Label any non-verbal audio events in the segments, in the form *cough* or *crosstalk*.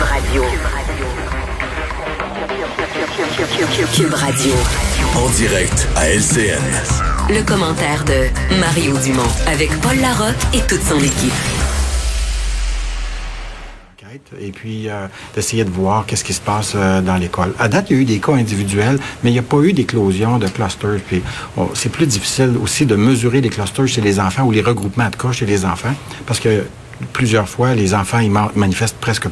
Cube Radio. Cube Radio. En direct à LCN. Le commentaire de Mario Dumont avec Paul Larocque et toute son équipe. Et puis, euh, d'essayer de voir qu'est-ce qui se passe euh, dans l'école. À date, il y a eu des cas individuels, mais il n'y a pas eu d'éclosion de clusters. Puis, oh, c'est plus difficile aussi de mesurer les clusters chez les enfants ou les regroupements de cas chez les enfants, parce que plusieurs fois, les enfants, ils manifestent presque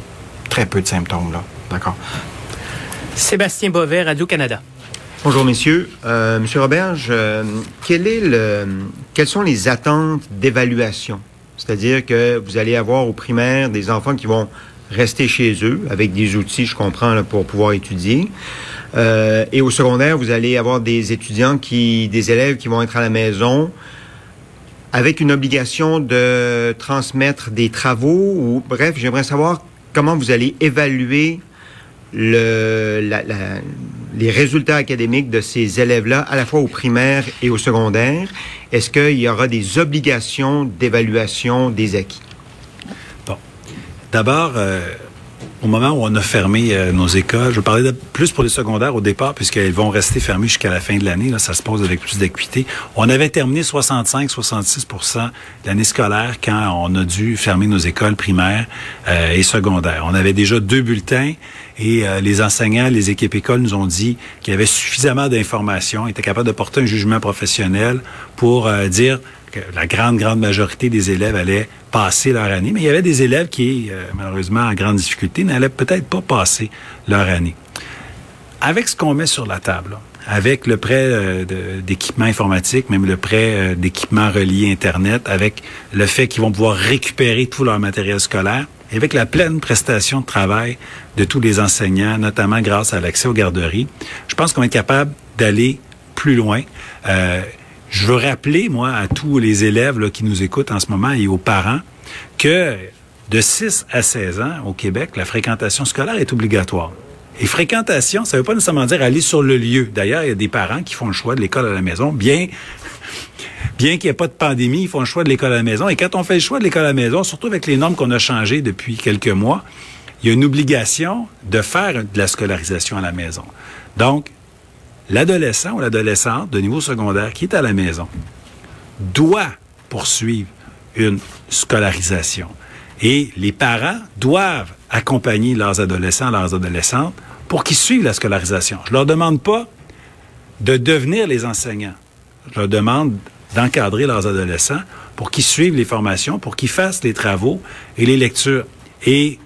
très peu de symptômes. Là. D'accord? Sébastien Bovet, Radio-Canada. Bonjour, messieurs. Euh, Monsieur Roberge, euh, quel est le, quelles sont les attentes d'évaluation? C'est-à-dire que vous allez avoir au primaire des enfants qui vont rester chez eux avec des outils, je comprends, là, pour pouvoir étudier. Euh, et au secondaire, vous allez avoir des étudiants qui, des élèves qui vont être à la maison avec une obligation de transmettre des travaux ou, bref, j'aimerais savoir comment vous allez évaluer les résultats académiques de ces élèves-là, à la fois au primaire et au secondaire? Est-ce qu'il y aura des obligations d'évaluation des acquis? Bon. D'abord, euh, au moment où on a fermé euh, nos écoles, je parlais de, plus pour les secondaires au départ, puisqu'elles vont rester fermées jusqu'à la fin de l'année. Là, ça se pose avec plus d'acuité. On avait terminé 65-66 de l'année scolaire quand on a dû fermer nos écoles primaires euh, et secondaires. On avait déjà deux bulletins et euh, les enseignants, les équipes écoles nous ont dit qu'il y avait suffisamment d'informations, étaient capables de porter un jugement professionnel pour dire la grande, grande majorité des élèves allaient passer leur année. Mais il y avait des élèves qui, euh, malheureusement, en grande difficulté, n'allaient peut-être pas passer leur année. Avec ce qu'on met sur la table, avec le prêt euh, d'équipement informatique, même le prêt euh, d'équipement relié Internet, avec le fait qu'ils vont pouvoir récupérer tout leur matériel scolaire, et avec la pleine prestation de travail de tous les enseignants, notamment grâce à l'accès aux garderies, je pense qu'on est capable d'aller plus loin. Euh, je veux rappeler, moi, à tous les élèves qui nous écoutent en ce moment et aux parents que de 6 à 16 ans au Québec, la fréquentation scolaire est obligatoire. Et fréquentation, ça ne veut pas nécessairement dire aller sur le lieu. D'ailleurs, il y a des parents qui font le choix de l'école à la maison, bien, bien qu'il n'y ait pas de pandémie, ils font le choix de l'école à la maison. Et quand on fait le choix de l'école à la maison, surtout avec les normes qu'on a changées depuis quelques mois, il y a une obligation de faire de la scolarisation à la maison. Donc, l'adolescent ou l'adolescente de niveau secondaire qui est à la maison doit poursuivre une scolarisation. Et les parents doivent accompagner leurs adolescents, leurs adolescentes pour qu'ils suivent la scolarisation. Je leur demande pas de devenir les enseignants. Je leur demande d'encadrer leurs adolescents pour qu'ils suivent les formations, pour qu'ils fassent les travaux et les lectures. Et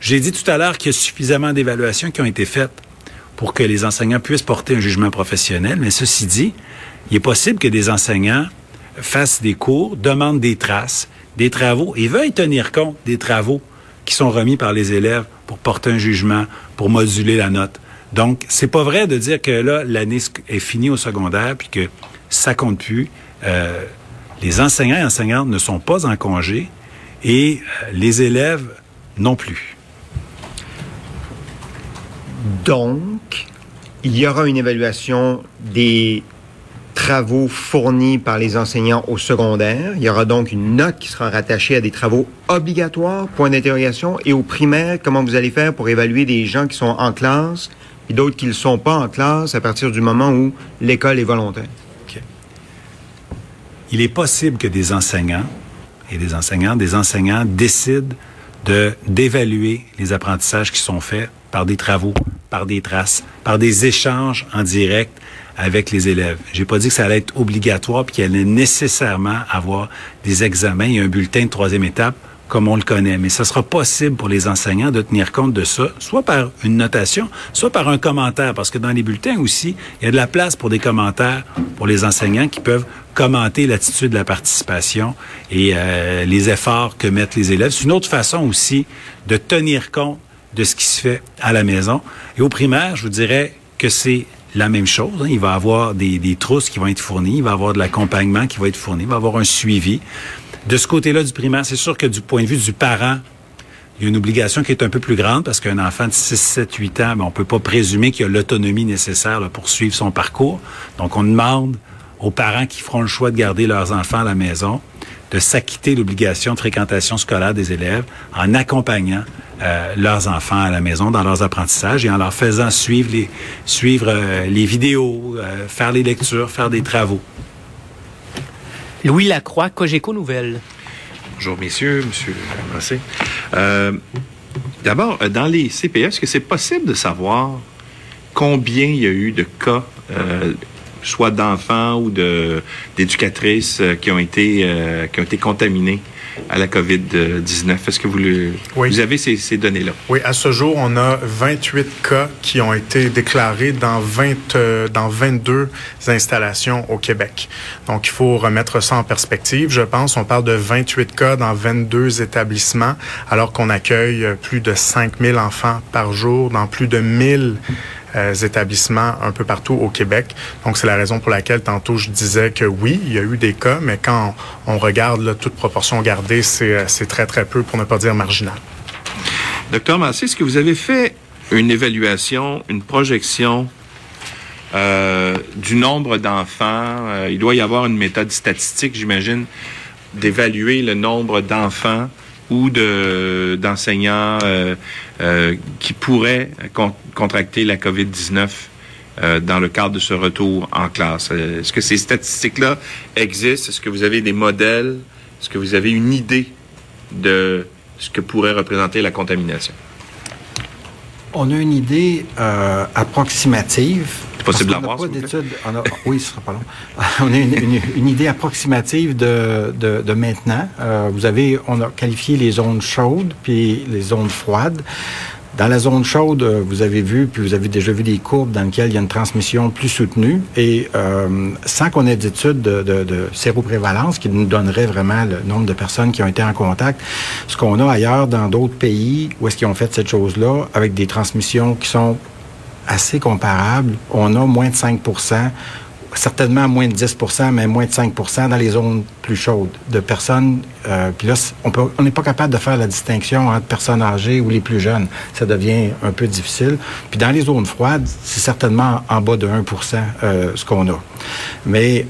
j'ai dit tout à l'heure qu'il y a suffisamment d'évaluations qui ont été faites pour que les enseignants puissent porter un jugement professionnel. Mais ceci dit, il est possible que des enseignants fassent des cours, demandent des traces, des travaux et veuillent tenir compte des travaux qui sont remis par les élèves pour porter un jugement, pour moduler la note. Donc, c'est pas vrai de dire que là, l'année est finie au secondaire puis que ça compte plus. Euh, les enseignants et enseignantes ne sont pas en congé et euh, les élèves non plus. Donc, il y aura une évaluation des travaux fournis par les enseignants au secondaire. Il y aura donc une note qui sera rattachée à des travaux obligatoires, point d'interrogation. Et au primaire, comment vous allez faire pour évaluer des gens qui sont en classe et d'autres qui ne sont pas en classe à partir du moment où l'école est volontaire? Il est possible que des enseignants et des enseignants, des enseignants décident de d'évaluer les apprentissages qui sont faits par des travaux, par des traces, par des échanges en direct avec les élèves. J'ai pas dit que ça allait être obligatoire puis qu'il allait nécessairement avoir des examens et un bulletin de troisième étape comme on le connaît. Mais ce sera possible pour les enseignants de tenir compte de ça, soit par une notation, soit par un commentaire, parce que dans les bulletins aussi, il y a de la place pour des commentaires pour les enseignants qui peuvent commenter l'attitude de la participation et euh, les efforts que mettent les élèves. C'est une autre façon aussi de tenir compte de ce qui se fait à la maison. Et au primaire, je vous dirais que c'est la même chose. Hein. Il va avoir des, des trousses qui vont être fournies, il va avoir de l'accompagnement qui va être fourni, il va avoir un suivi. De ce côté-là du primaire, c'est sûr que du point de vue du parent, il y a une obligation qui est un peu plus grande parce qu'un enfant de 6, 7, 8 ans, ben, on peut pas présumer qu'il a l'autonomie nécessaire pour suivre son parcours. Donc, on demande aux parents qui feront le choix de garder leurs enfants à la maison de s'acquitter l'obligation de fréquentation scolaire des élèves en accompagnant euh, leurs enfants à la maison dans leurs apprentissages et en leur faisant suivre les, suivre euh, les vidéos, euh, faire les lectures, faire des travaux. Louis Lacroix, Cogeco Nouvelle. Bonjour, messieurs, monsieur Massé. Euh, D'abord, dans les CPE, est-ce que c'est possible de savoir combien il y a eu de cas, euh, soit d'enfants ou de- d'éducatrices qui ont été euh, qui ont été contaminés à la COVID-19? Est-ce que vous, le, Oui. vous avez ces, ces données-là? Oui, à ce jour, on a 28 cas qui ont été déclarés dans, 20, euh, dans 22 installations au Québec. Donc, il faut remettre ça en perspective. Je pense, on parle de 28 cas dans 22 établissements, alors qu'on accueille euh, plus de 5000 enfants par jour dans plus de 1000 euh, établissements un peu partout au Québec. Donc, c'est la raison pour laquelle tantôt je disais que oui, il y a eu des cas, mais quand on regarde là, toute proportion gardée, c'est euh, très, très peu, pour ne pas dire marginal. Docteur Massé, est-ce que vous avez fait une évaluation, une projection euh, du nombre d'enfants? Il doit y avoir une méthode statistique, j'imagine, d'évaluer le nombre d'enfants ou de d'enseignants euh, euh, qui pourraient con- contracter la COVID-19 euh, dans le cadre de ce retour en classe. Est-ce que ces statistiques-là existent? Est-ce que vous avez des modèles? Est-ce que vous avez une idée de ce que pourrait représenter la contamination? On a une idée approximative. C'est possible Parce qu'on n'a d'avoir, pas s'il vous d'études. on a- Oui, ce sera pas long. *laughs* on a une, une- une idée approximative de, de, de maintenant. Euh, vous avez, on a qualifié les zones chaudes puis les zones froides. Dans la zone chaude, euh, vous avez vu, puis vous avez déjà vu des courbes dans lesquelles il y a une transmission plus soutenue. Et euh, sans qu'on ait d'études de, de, de séroprévalence qui nous donnerait vraiment le nombre de personnes qui ont été en contact, ce qu'on a ailleurs dans d'autres pays où est-ce qu'ils ont fait cette chose-là, avec des transmissions qui sont assez comparables, on a moins de 5% certainement moins de 10% mais moins de 5% dans les zones plus chaudes de personnes. euh, Puis là, on n'est pas capable de faire la distinction entre personnes âgées ou les plus jeunes. Ça devient un peu difficile. Puis dans les zones froides, c'est certainement en bas de 1% euh, ce qu'on a. Mais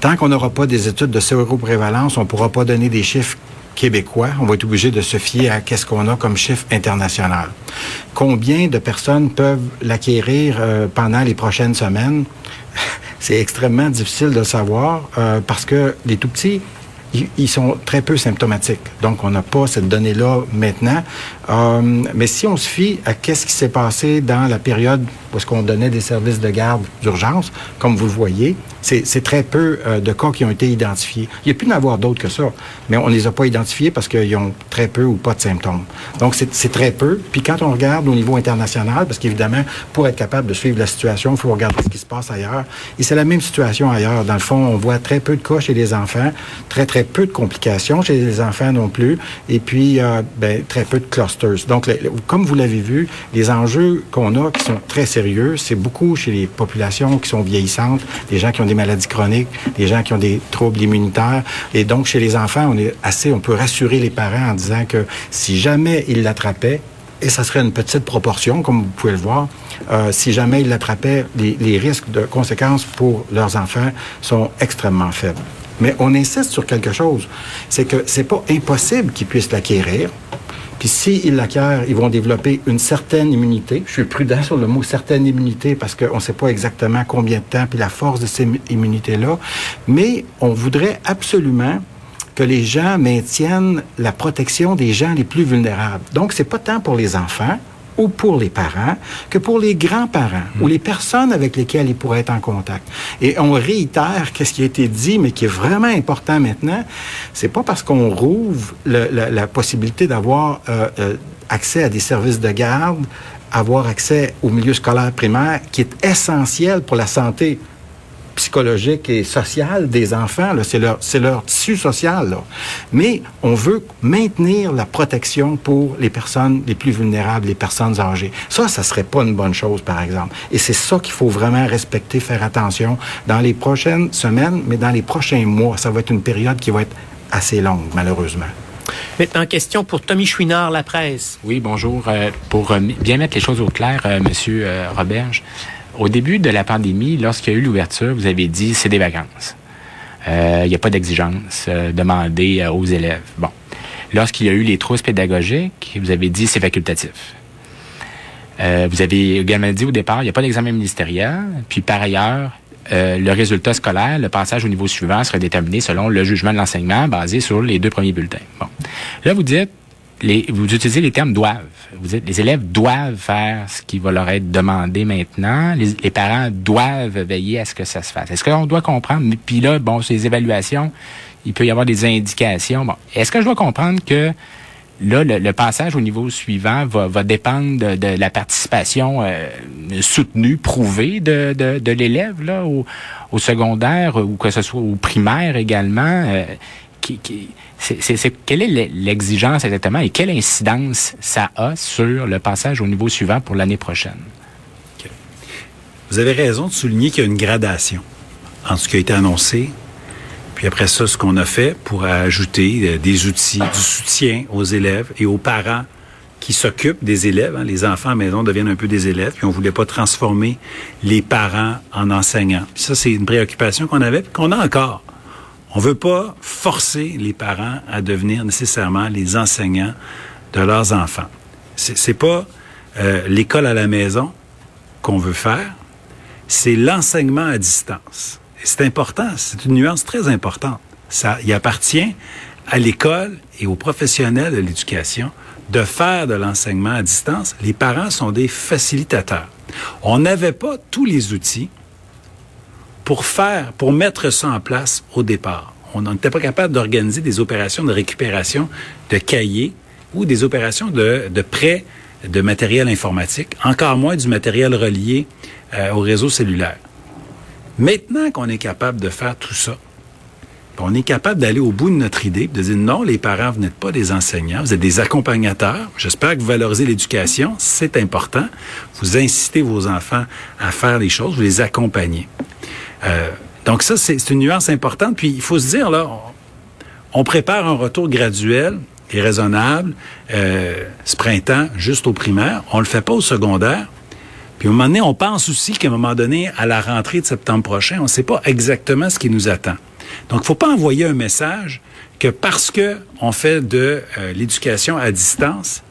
tant qu'on n'aura pas des études de séroprévalence, on ne pourra pas donner des chiffres québécois. On va être obligé de se fier à qu'est-ce qu'on a comme chiffre international. Combien de personnes peuvent l'acquérir euh, pendant les prochaines semaines? *laughs* C'est extrêmement difficile de savoir euh, parce que les tout petits, ils, sont très peu symptomatiques. Donc, on n'a pas cette donnée-là maintenant. Euh, mais si on se fie à qu'est-ce qui s'est passé dans la période où qu'on donnait des services de garde d'urgence, comme vous voyez, c'est très peu euh, de cas qui ont été identifiés. Il y a pu en avoir d'autres que ça, mais on ne les a pas identifiés parce qu'ils ont très peu ou pas de symptômes. Donc, c'est très peu. Puis quand on regarde au niveau international, parce qu'évidemment, pour être capable de suivre la situation, il faut regarder ce qui se passe ailleurs. Et c'est la même situation ailleurs. Dans le fond, on voit très peu de cas chez les enfants, très, très peu de complications chez les enfants non plus, et puis euh, ben, très peu de clusters. Donc, comme vous l'avez vu, les enjeux qu'on a qui sont très sérieux, c'est beaucoup chez les populations qui sont vieillissantes, des gens qui ont des maladies chroniques, des gens qui ont des troubles immunitaires. Et donc, chez les enfants, on est assez, on peut rassurer les parents en disant que si jamais ils l'attrapaient, et ça serait une petite proportion, comme vous pouvez le voir. Euh, si jamais ils l'attrapaient, les, les risques de conséquences pour leurs enfants sont extrêmement faibles. Mais on insiste sur quelque chose, c'est que c'est pas impossible qu'ils puissent l'acquérir. Puis s'ils l'acquièrent, ils vont développer une certaine immunité. Je suis prudent sur le mot certaine immunité parce qu'on ne sait pas exactement combien de temps puis la force de cette immunité-là. Mais on voudrait absolument que les gens maintiennent la protection des gens les plus vulnérables. Donc, c'est pas tant pour les enfants ou pour les parents que pour les grands-parents ou les personnes avec lesquelles ils pourraient être en contact. Et on réitère qu'est-ce qui a été dit, mais qui est vraiment important maintenant. C'est pas parce qu'on rouvre le- la, la possibilité d'avoir euh, euh, accès à des services de garde, avoir accès au milieu scolaire primaire, qui est essentiel pour la santé psychologique et sociale des enfants. là. C'est leur, c'est leur tissu social. Là. Mais on veut maintenir la protection pour les personnes les plus vulnérables, les personnes âgées. Ça, ça serait pas une bonne chose, par exemple. Et c'est ça qu'il faut vraiment respecter, faire attention dans les prochaines semaines, mais dans les prochains mois. Ça va être une période qui va être assez longue, malheureusement. Maintenant, question pour Tommy Chouinard, La Presse. Oui, bonjour. Euh, pour euh, bien mettre les choses au clair, euh, Monsieur euh, Roberge, au début de la pandémie, lorsqu'il y a eu l'ouverture, vous avez dit c'est des vacances. Euh, Il n'y a pas d'exigence euh, demandée euh, aux élèves. Bon. Lorsqu'il y a eu les trousses pédagogiques, vous avez dit c'est facultatif. Vous avez également dit au départ, il n'y a pas d'examen ministériel. Puis par ailleurs, le résultat scolaire, le passage au niveau suivant serait déterminé selon le jugement de l'enseignement basé sur les deux premiers bulletins. Bon. Là, vous dites, les, vous utilisez les termes doivent. Vous dites, les élèves doivent faire ce qui va leur être demandé maintenant. Les, les parents doivent veiller à ce que ça se fasse. Est-ce qu'on doit comprendre? Puis là, bon, ces évaluations, il peut y avoir des indications. Bon, est-ce que je dois comprendre que là, le, le, passage au niveau suivant va, va dépendre de, de la participation euh, soutenue, prouvée de, de, de l'élève là au, au, secondaire ou que ce soit au primaire également? Euh, quelle est l'exigence exactement et quelle incidence ça a sur le passage au niveau suivant pour l'année prochaine? Vous avez raison de souligner qu'il y a une gradation entre ce qui a été annoncé puis après ça, ce qu'on a fait pour ajouter des outils, du soutien aux élèves et aux parents qui s'occupent des élèves. Hein. Les enfants à la maison deviennent un peu des élèves, puis on voulait pas transformer les parents en enseignants. Puis ça, c'est une préoccupation qu'on avait, qu'on a encore. On veut pas forcer les parents à devenir nécessairement les enseignants de leurs enfants. C'est, c'est pas euh, l'école à la maison qu'on veut faire, c'est l'enseignement à distance. C'est important, c'est une nuance très importante. Ça, il appartient à l'école et aux professionnels de l'éducation de faire de l'enseignement à distance. Les parents sont des facilitateurs. On n'avait pas tous les outils pour faire, pour mettre ça en place au départ. On n'était pas capable d'organiser des opérations de récupération de cahiers ou des opérations de, de prêt de matériel informatique, encore moins du matériel relié euh, au réseau cellulaire. Maintenant qu'on est capable de faire tout ça, on est capable d'aller au bout de notre idée, de dire non, les parents, vous n'êtes pas des enseignants, vous êtes des accompagnateurs. J'espère que vous valorisez l'éducation, c'est important. Vous incitez vos enfants à faire les choses, vous les accompagnez. Euh, donc ça, c'est une nuance importante. Puis il faut se dire, là, on, prépare un retour graduel et raisonnable euh, ce printemps juste au primaire. On le fait pas au secondaire. Puis à un moment donné, on pense aussi qu'à un moment donné, à la rentrée de septembre prochain, on ne sait pas exactement ce qui nous attend. Donc, il ne faut pas envoyer un message que parce que on fait de euh, l'éducation à distance,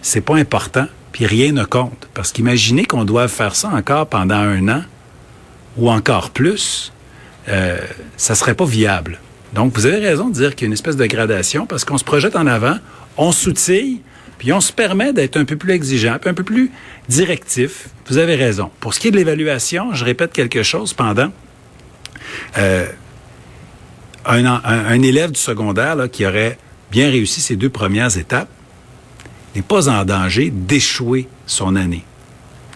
c'est pas important, puis rien ne compte. Parce qu'imaginez qu'on doit faire ça encore pendant un an ou encore plus, euh, ça serait pas viable. Donc, vous avez raison de dire qu'il y a une espèce de gradation parce qu'on se projette en avant, on soutille, puis on se permet d'être un peu plus exigeant, un peu plus directif. Vous avez raison. Pour ce qui est de l'évaluation, je répète quelque chose pendant. Euh, un, élève du secondaire qui aurait bien réussi ses deux premières étapes n'est pas en danger d'échouer son année.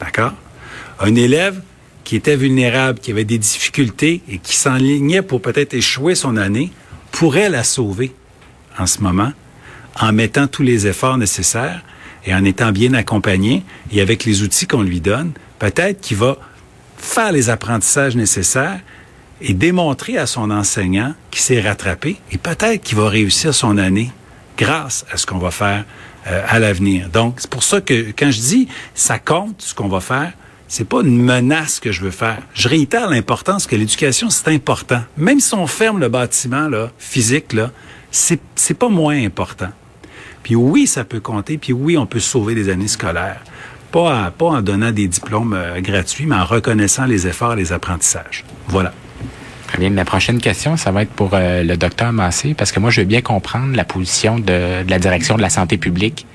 D'accord? Un élève qui était vulnérable, qui avait des difficultés et qui s'enlignait pour peut-être échouer son année, pourrait la sauver en ce moment en mettant tous les efforts nécessaires et en étant bien accompagné et avec les outils qu'on lui donne, peut-être qu'il va faire les apprentissages nécessaires et démontrer à son enseignant qu'il s'est rattrapé et peut-être qu'il va réussir son année grâce à ce qu'on va faire euh, à l'avenir. Donc, c'est pour ça que quand je dis ça compte ce qu'on va faire, c'est pas une menace que je veux faire. Je réitère l'importance que l'éducation c'est important. Même si on ferme le bâtiment là, physique là, c'est pas moins important. Puis oui, ça peut compter, puis oui, on peut sauver des années scolaires. Pas, pas en donnant des diplômes euh, gratuits, mais en reconnaissant les efforts et les apprentissages. Voilà. Très bien. Ma prochaine question, ça va être pour euh, le docteur Massé, parce que moi, je veux bien comprendre la position de, de, la direction de la santé publique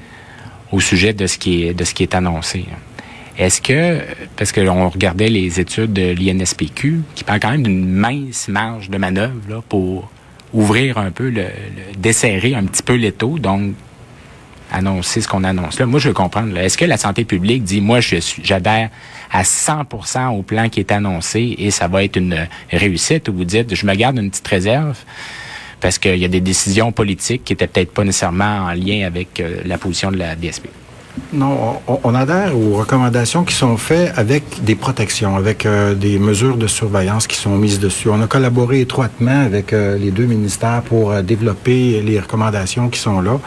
au sujet de ce qui est, de ce qui est annoncé. Est-ce que, parce qu'on regardait les études de l'INSPQ, qui parlent quand même d'une mince marge de manœuvre là, pour ouvrir un peu, le, le desserrer un petit peu l'étau, donc annoncer ce qu'on annonce là. Moi, je veux comprendre. Est-ce que la santé publique dit, moi, je suis, j'adhère à 100% au plan qui est annoncé et ça va être une réussite ou vous dites, je me garde une petite réserve parce qu'il y a des décisions politiques qui étaient peut-être pas nécessairement en lien avec euh, la position de la DSP? Non, on, adhère aux recommandations qui sont faites avec des protections, avec euh, des mesures de surveillance qui sont mises dessus. On a collaboré étroitement avec euh, les deux ministères pour euh, développer les recommandations qui sont là.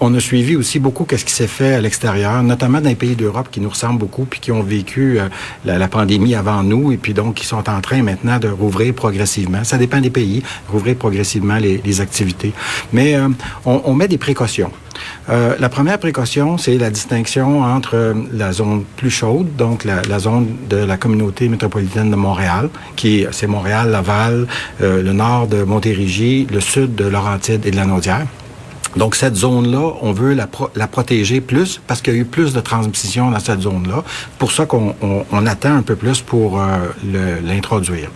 On a suivi aussi beaucoup qu'est-ce qui s'est fait à l'extérieur, notamment dans les pays d'Europe qui nous ressemblent beaucoup puis qui ont vécu la, pandémie avant nous et puis donc qui sont en train maintenant de rouvrir progressivement. Ça dépend des pays, rouvrir progressivement les, activités. Mais on met des précautions. Euh, la première précaution, c'est la distinction entre euh, la zone plus chaude, donc la, zone de la communauté métropolitaine de Montréal, qui c'est Montréal, Laval, euh, le nord de Montérégie, le sud de Laurentide et de la Naudière. Donc, cette zone-là, on veut la, pro la, protéger plus parce qu'il y a eu plus de transmission dans cette zone-là. pour ça qu'on on, on attend un peu plus pour euh, l'introduire.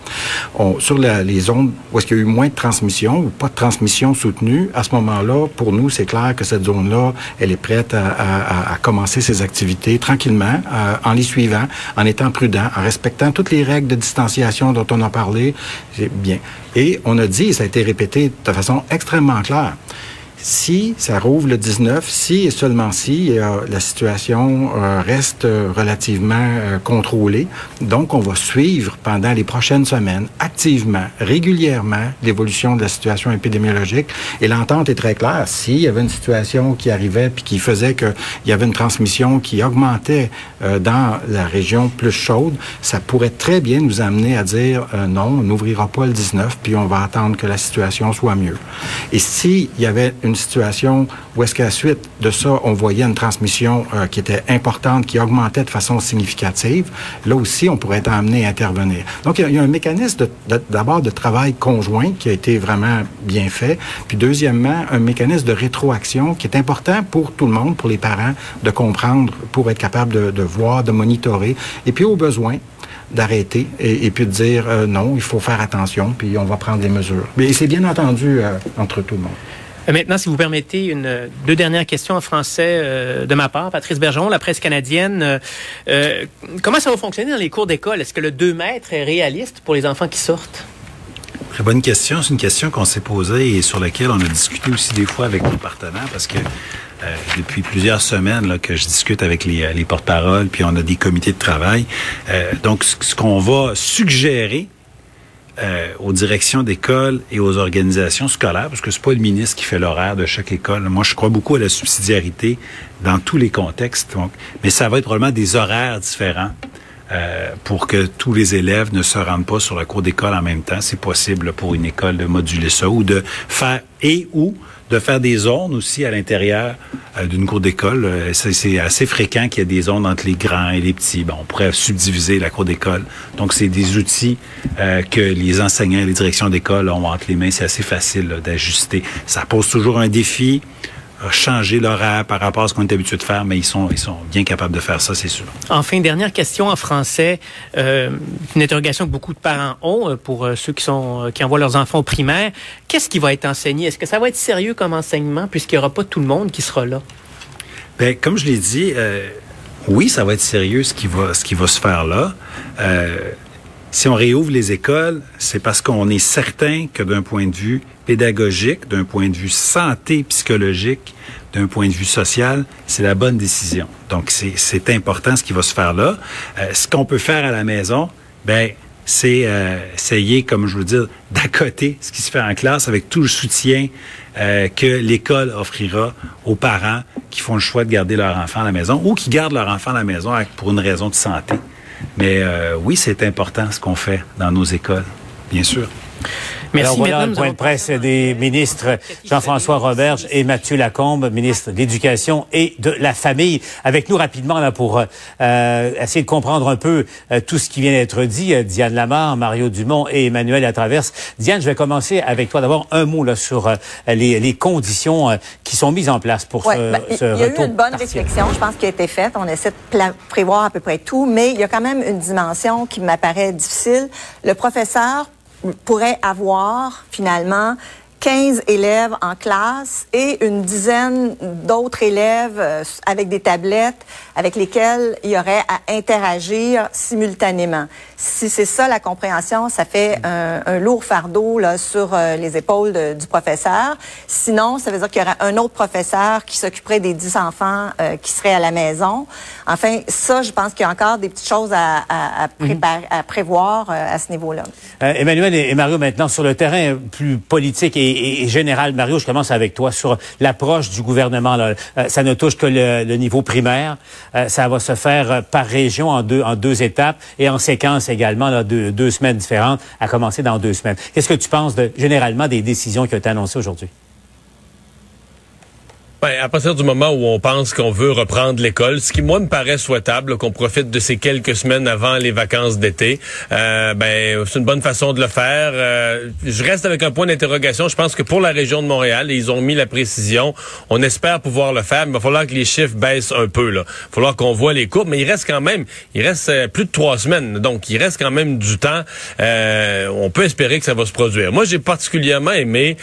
Sur la, les zones où est-ce qu'il y a eu moins de transmission ou pas de transmission soutenue, à ce moment-là, pour nous, c'est clair que cette zone-là, elle est prête à, à, à, commencer ses activités tranquillement, euh, en les suivant, en étant prudent, en respectant toutes les règles de distanciation dont on a parlé. Bien. Et on a dit, ça a été répété de façon extrêmement claire, si ça rouvre le 19, si et seulement si euh, la situation euh, reste relativement euh, contrôlée, donc on va suivre pendant les prochaines semaines activement, régulièrement l'évolution de la situation épidémiologique. Et l'entente est très claire. S'il y avait une situation qui arrivait puis qui faisait qu'il y avait une transmission qui augmentait dans la région plus chaude, ça pourrait très bien nous amener à dire non, on n'ouvrira pas le 19 puis on va attendre que la situation soit mieux. Et s'il y avait une situation où est-ce qu'à la suite de ça, on voyait une transmission euh, qui était importante, qui augmentait de façon significative, là aussi, on pourrait être amené à intervenir. Donc, il y a, un mécanisme d'abord de, travail conjoint qui a été vraiment bien fait, puis deuxièmement, un mécanisme de rétroaction qui est important pour tout le monde, pour les parents, de comprendre, pour être capable de, voir, de monitorer, et puis au besoin, d'arrêter et, et, puis de dire euh, non, il faut faire attention, puis on va prendre des mesures. Mais c'est bien entendu euh, entre tout le monde. Maintenant, si vous permettez, une, deux dernières questions en français euh, de ma part. Patrice Bergeron, la presse canadienne. Euh, comment ça va fonctionner dans les cours d'école? Est-ce que le 2 mètres est réaliste pour les enfants qui sortent? Très bonne question. C'est une question qu'on s'est posée et sur laquelle on a discuté aussi des fois avec nos partenaires parce que euh, depuis plusieurs semaines que je discute avec les, les porte-paroles, puis on a des comités de travail. Euh, donc, ce, ce qu'on va suggérer, euh, aux directions d'école et aux organisations scolaires, parce que c'est pas le ministre qui fait l'horaire de chaque école. Moi, je crois beaucoup à la subsidiarité dans tous les contextes. Donc, mais ça va être probablement des horaires différents. Euh, pour que tous les élèves ne se rendent pas sur la cour d'école en même temps. C'est possible pour une école de moduler ça ou de faire et ou de faire des zones aussi à l'intérieur euh, d'une cour d'école. Euh, c'est assez fréquent qu'il y ait des zones entre les grands et les petits. On pourrait subdiviser la cour d'école. Donc, c'est des outils que les enseignants et les directions d'école ont entre les mains. C'est assez facile d'ajuster. Ça pose toujours un défi changer l'horaire par rapport à ce qu'on est habitué de faire, mais ils sont, ils sont bien capables de faire ça, c'est sûr. Enfin, dernière question en français, euh, une interrogation que beaucoup de parents ont pour euh, ceux qui sont qui envoient leurs enfants au primaire. Qu'est-ce qui va être enseigné? Est-ce que ça va être sérieux comme enseignement puisqu'il n'y aura pas tout le monde qui sera là? Bien, comme je l'ai dit, euh, oui, ça va être sérieux ce qui va ce qui va se faire là. Euh, si on réouvre les écoles, c'est parce qu'on est certain que d'un point de vue pédagogique, d'un point de vue santé psychologique, d'un point de vue social, c'est la bonne décision. Donc, c'est important ce qui va se faire là. Euh, ce qu'on peut faire à la maison, ben c'est euh, essayer, comme je veux dire, *laughs* d'accoter ce qui se fait en classe avec tout le soutien euh, que l'école offrira aux parents qui font le choix de garder leur enfant à la maison ou qui gardent leur enfant à la maison pour une raison de santé. Mais euh, oui, c'est important ce qu'on fait dans nos écoles, bien sûr. Merci. Alors voilà le point de presse des ministres Jean-François Roberge et Mathieu Lacombe, ministre de l'Éducation et de la Famille. Avec nous rapidement là pour euh, essayer de comprendre un peu euh, tout ce qui vient d'être dit. Euh, Diane Lamar, Mario Dumont et Emmanuel Latraverse. Diane, je vais commencer avec toi. D'abord, un mot là sur euh, les, les, conditions euh, qui sont mises en place pour ouais, ce, ben, ce Il y a eu une bonne partiel. réflexion, je pense, qui a été faite. On essaie de prévoir à peu près tout, mais il y a quand même une dimension qui m'apparaît difficile. Le professeur pourrait avoir finalement 15 élèves en classe et une dizaine d'autres élèves euh, avec des tablettes avec lesquels il y aurait à interagir simultanément. Si c'est ça la compréhension, ça fait un, lourd fardeau là, sur euh, les épaules du professeur. Sinon, ça veut dire qu'il y aurait un autre professeur qui s'occuperait des 10 enfants euh, qui seraient à la maison. Enfin, ça, je pense qu'il y a encore des petites choses à, à, à, mhm. à prévoir à ce niveau-là. Emmanuel et, Mario, maintenant, sur le terrain plus politique et, général, Mario, je commence avec toi sur l'approche du gouvernement. Là. ça ne touche que le, le niveau primaire. Euh, ça va se faire euh, par région en deux, en deux étapes et en séquence également, là, deux, deux semaines différentes, à commencer dans deux semaines. Qu'est-ce que tu penses de, généralement des décisions qui ont été annoncées aujourd'hui? Ben, à partir du moment où on pense qu'on veut reprendre l'école, ce qui moi me paraît souhaitable, qu'on profite de ces quelques semaines avant les vacances d'été, euh, ben c'est une bonne façon de le faire. Euh, je reste avec un point d'interrogation. Je pense que pour la région de Montréal, ils ont mis la précision. On espère pouvoir le faire, mais il va falloir que les chiffres baissent un peu. Là, il va falloir qu'on voit les courbes, mais il reste quand même, il reste euh, plus de trois semaines, donc il reste quand même du temps. On peut espérer que ça va se produire. Moi, j'ai particulièrement aimé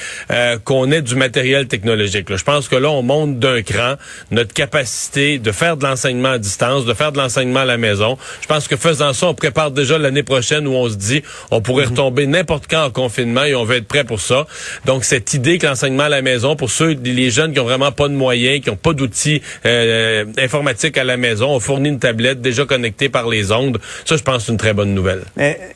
qu'on ait du matériel technologique. Je pense que là, monte d'un cran notre capacité de faire de l'enseignement à distance, de faire de l'enseignement à la maison. Je pense que faisant ça, on prépare déjà l'année prochaine où on se dit on pourrait mhm. retomber n'importe quand en confinement et on veut être prêt pour ça. Donc cette idée que l'enseignement à la maison, pour ceux les jeunes qui ont vraiment pas de moyens, qui ont pas d'outils euh, informatiques à la maison, on fournit une tablette déjà connectée par les ondes. Ça, je pense, c'est une très bonne nouvelle.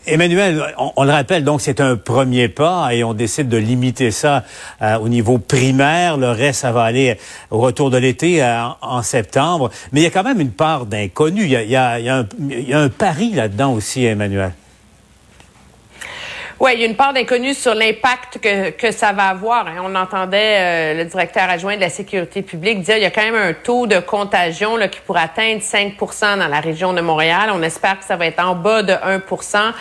Emmanuel, on, le rappelle, donc c'est un premier pas et on décide de limiter ça euh, au niveau primaire. Le reste, ça va aller au retour de l'été euh, en, septembre. Mais il y a quand même une part d'inconnu. Il, y a, un, pari là-dedans aussi, Emmanuel. Oui, il y a une part d'inconnu sur l'impact que, ça va avoir. Hein. On entendait euh, le directeur adjoint de la sécurité publique dire qu'il y a quand même un taux de contagion qui pourrait atteindre 5% dans la région de Montréal. On espère que ça va être en bas de 1%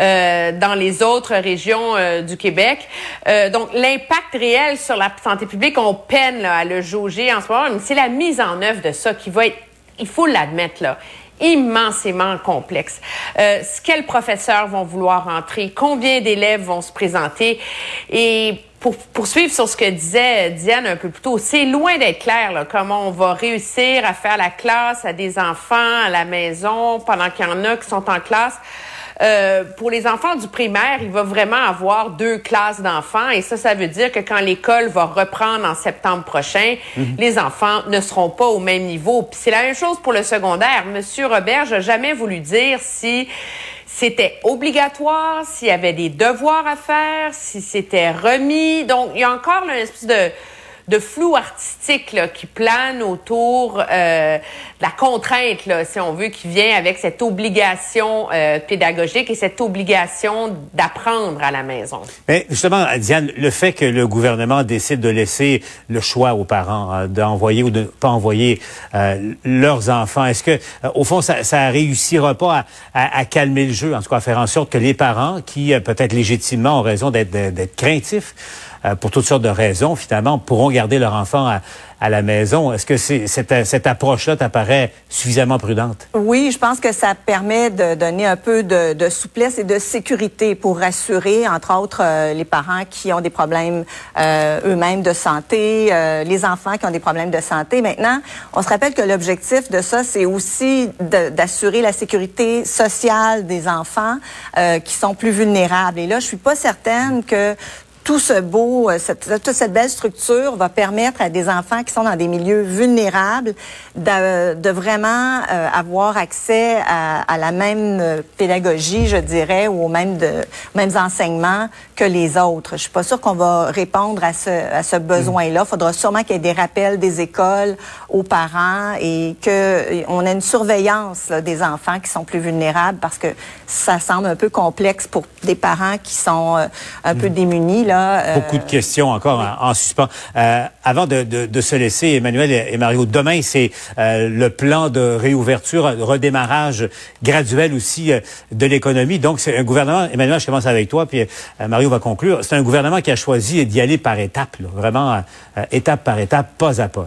euh, dans les autres régions euh, du Québec. Euh, donc, l'impact réel sur la santé publique, on peine à le jauger en ce moment, mais c'est la mise en œuvre de ça qui va être, il faut l'admettre, là, immensément complexe. Euh, quels professeurs vont vouloir entrer? Combien d'élèves vont se présenter? Et pour poursuivre sur ce que disait Diane un peu plus tôt, c'est loin d'être clair là, comment on va réussir à faire la classe à des enfants à la maison pendant qu'il y en a qui sont en classe. Euh, pour les enfants du primaire, il va vraiment avoir deux classes d'enfants et ça, ça veut dire que quand l'école va reprendre en septembre prochain, mhm. les enfants ne seront pas au même niveau. Puis c'est la même chose pour le secondaire. Monsieur Robert, j'ai jamais voulu dire si c'était obligatoire, s'il y avait des devoirs à faire, si c'était remis. Donc, il y a encore une espèce de de flou artistique là, qui plane autour euh, de la contrainte, là, si on veut, qui vient avec cette obligation euh, pédagogique et cette obligation d'apprendre à la maison. Mais justement, Diane, le fait que le gouvernement décide de laisser le choix aux parents hein, d'envoyer ou de ne pas envoyer euh, leurs enfants, est-ce que, au fond, ça, ça réussira pas à, à, calmer le jeu, en tout cas à faire en sorte que les parents, qui peut-être légitimement ont raison d'être craintifs, euh, pour toutes sortes de raisons, finalement, pourront garder leur enfant à, à la maison. Est-ce que c'est, cette, cette approche-là t'apparaît suffisamment prudente? Oui, je pense que ça permet de donner un peu de, de souplesse et de sécurité pour rassurer, entre autres, euh, les parents qui ont des problèmes euh, eux-mêmes de santé, euh, les enfants qui ont des problèmes de santé. Maintenant, on se rappelle que l'objectif de ça, c'est aussi d'assurer la sécurité sociale des enfants qui sont plus vulnérables. Et là, je suis pas certaine que tout ce beau, euh, cette, toute cette belle structure va permettre à des enfants qui sont dans des milieux vulnérables de, de vraiment euh, avoir accès à, à, la même euh, pédagogie, je dirais, ou aux mêmes, de, mêmes enseignements que les autres. Je suis pas sûre qu'on va répondre à ce, à ce besoin-là. Il faudra sûrement qu'il y ait des rappels des écoles aux parents et que on ait une surveillance des enfants qui sont plus vulnérables parce que ça semble un peu complexe pour des parents qui sont un peu mm. démunis euh, Beaucoup de questions encore en, suspens. Euh, avant de, de, se laisser, Emmanuel et, Mario, demain, c'est euh, le plan de réouverture, redémarrage graduel aussi de l'économie. Donc, c'est un gouvernement, Emmanuel, je commence avec toi, puis Mario va conclure. C'est un gouvernement qui a choisi d'y aller par étapes, vraiment étape par étape, pas à pas.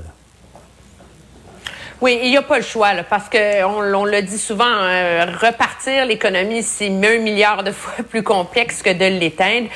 Oui, il n'y a pas le choix, là, parce que on, on le dit souvent, euh, repartir l'économie, c'est un milliard de fois *laughs* plus complexe que de l'éteindre.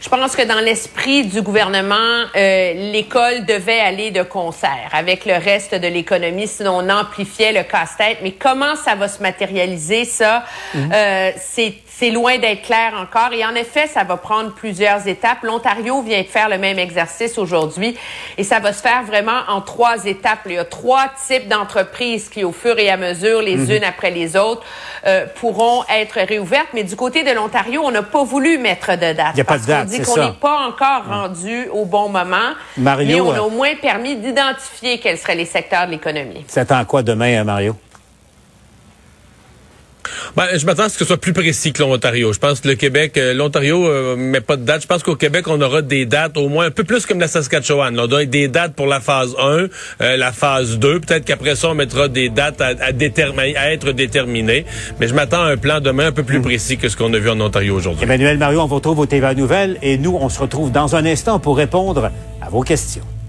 Je pense que dans l'esprit du gouvernement, euh, l'école devait aller de concert avec le reste de l'économie, sinon on amplifiait le casse-tête. Mais comment ça va se matérialiser, ça, mhm. euh, c'est c'est loin d'être clair encore. Et en effet, ça va prendre plusieurs étapes. L'Ontario vient de faire le même exercice aujourd'hui et ça va se faire vraiment en trois étapes. Il y a trois types d'entreprises qui, au fur et à mesure, les mhm. unes après les autres, euh, pourront être réouvertes. Mais du côté de l'Ontario, on n'a pas voulu mettre de date. Il n'y a pas de date, On dit qu'on n'est pas encore rendu au bon moment. Mario, mais on a euh, au moins permis d'identifier quels seraient les secteurs de l'économie. Ça attend quoi demain, hein, Mario? Ben, je m'attends à ce que ce soit plus précis que l'Ontario. Je pense que le Québec, euh, l'Ontario euh, met pas de date. Je pense qu'au Québec, on aura des dates au moins un peu plus comme la Saskatchewan. on doit des dates pour la phase 1, euh, la phase 2. Peut-être qu'après ça, on mettra des dates à, à, à être déterminées. Mais je m'attends à un plan demain un peu plus hmm. précis que ce qu'on a vu en Ontario aujourd'hui. Emmanuel Mario, on vous retrouve au TVA Nouvelles et nous, on se retrouve dans un instant pour répondre à vos questions.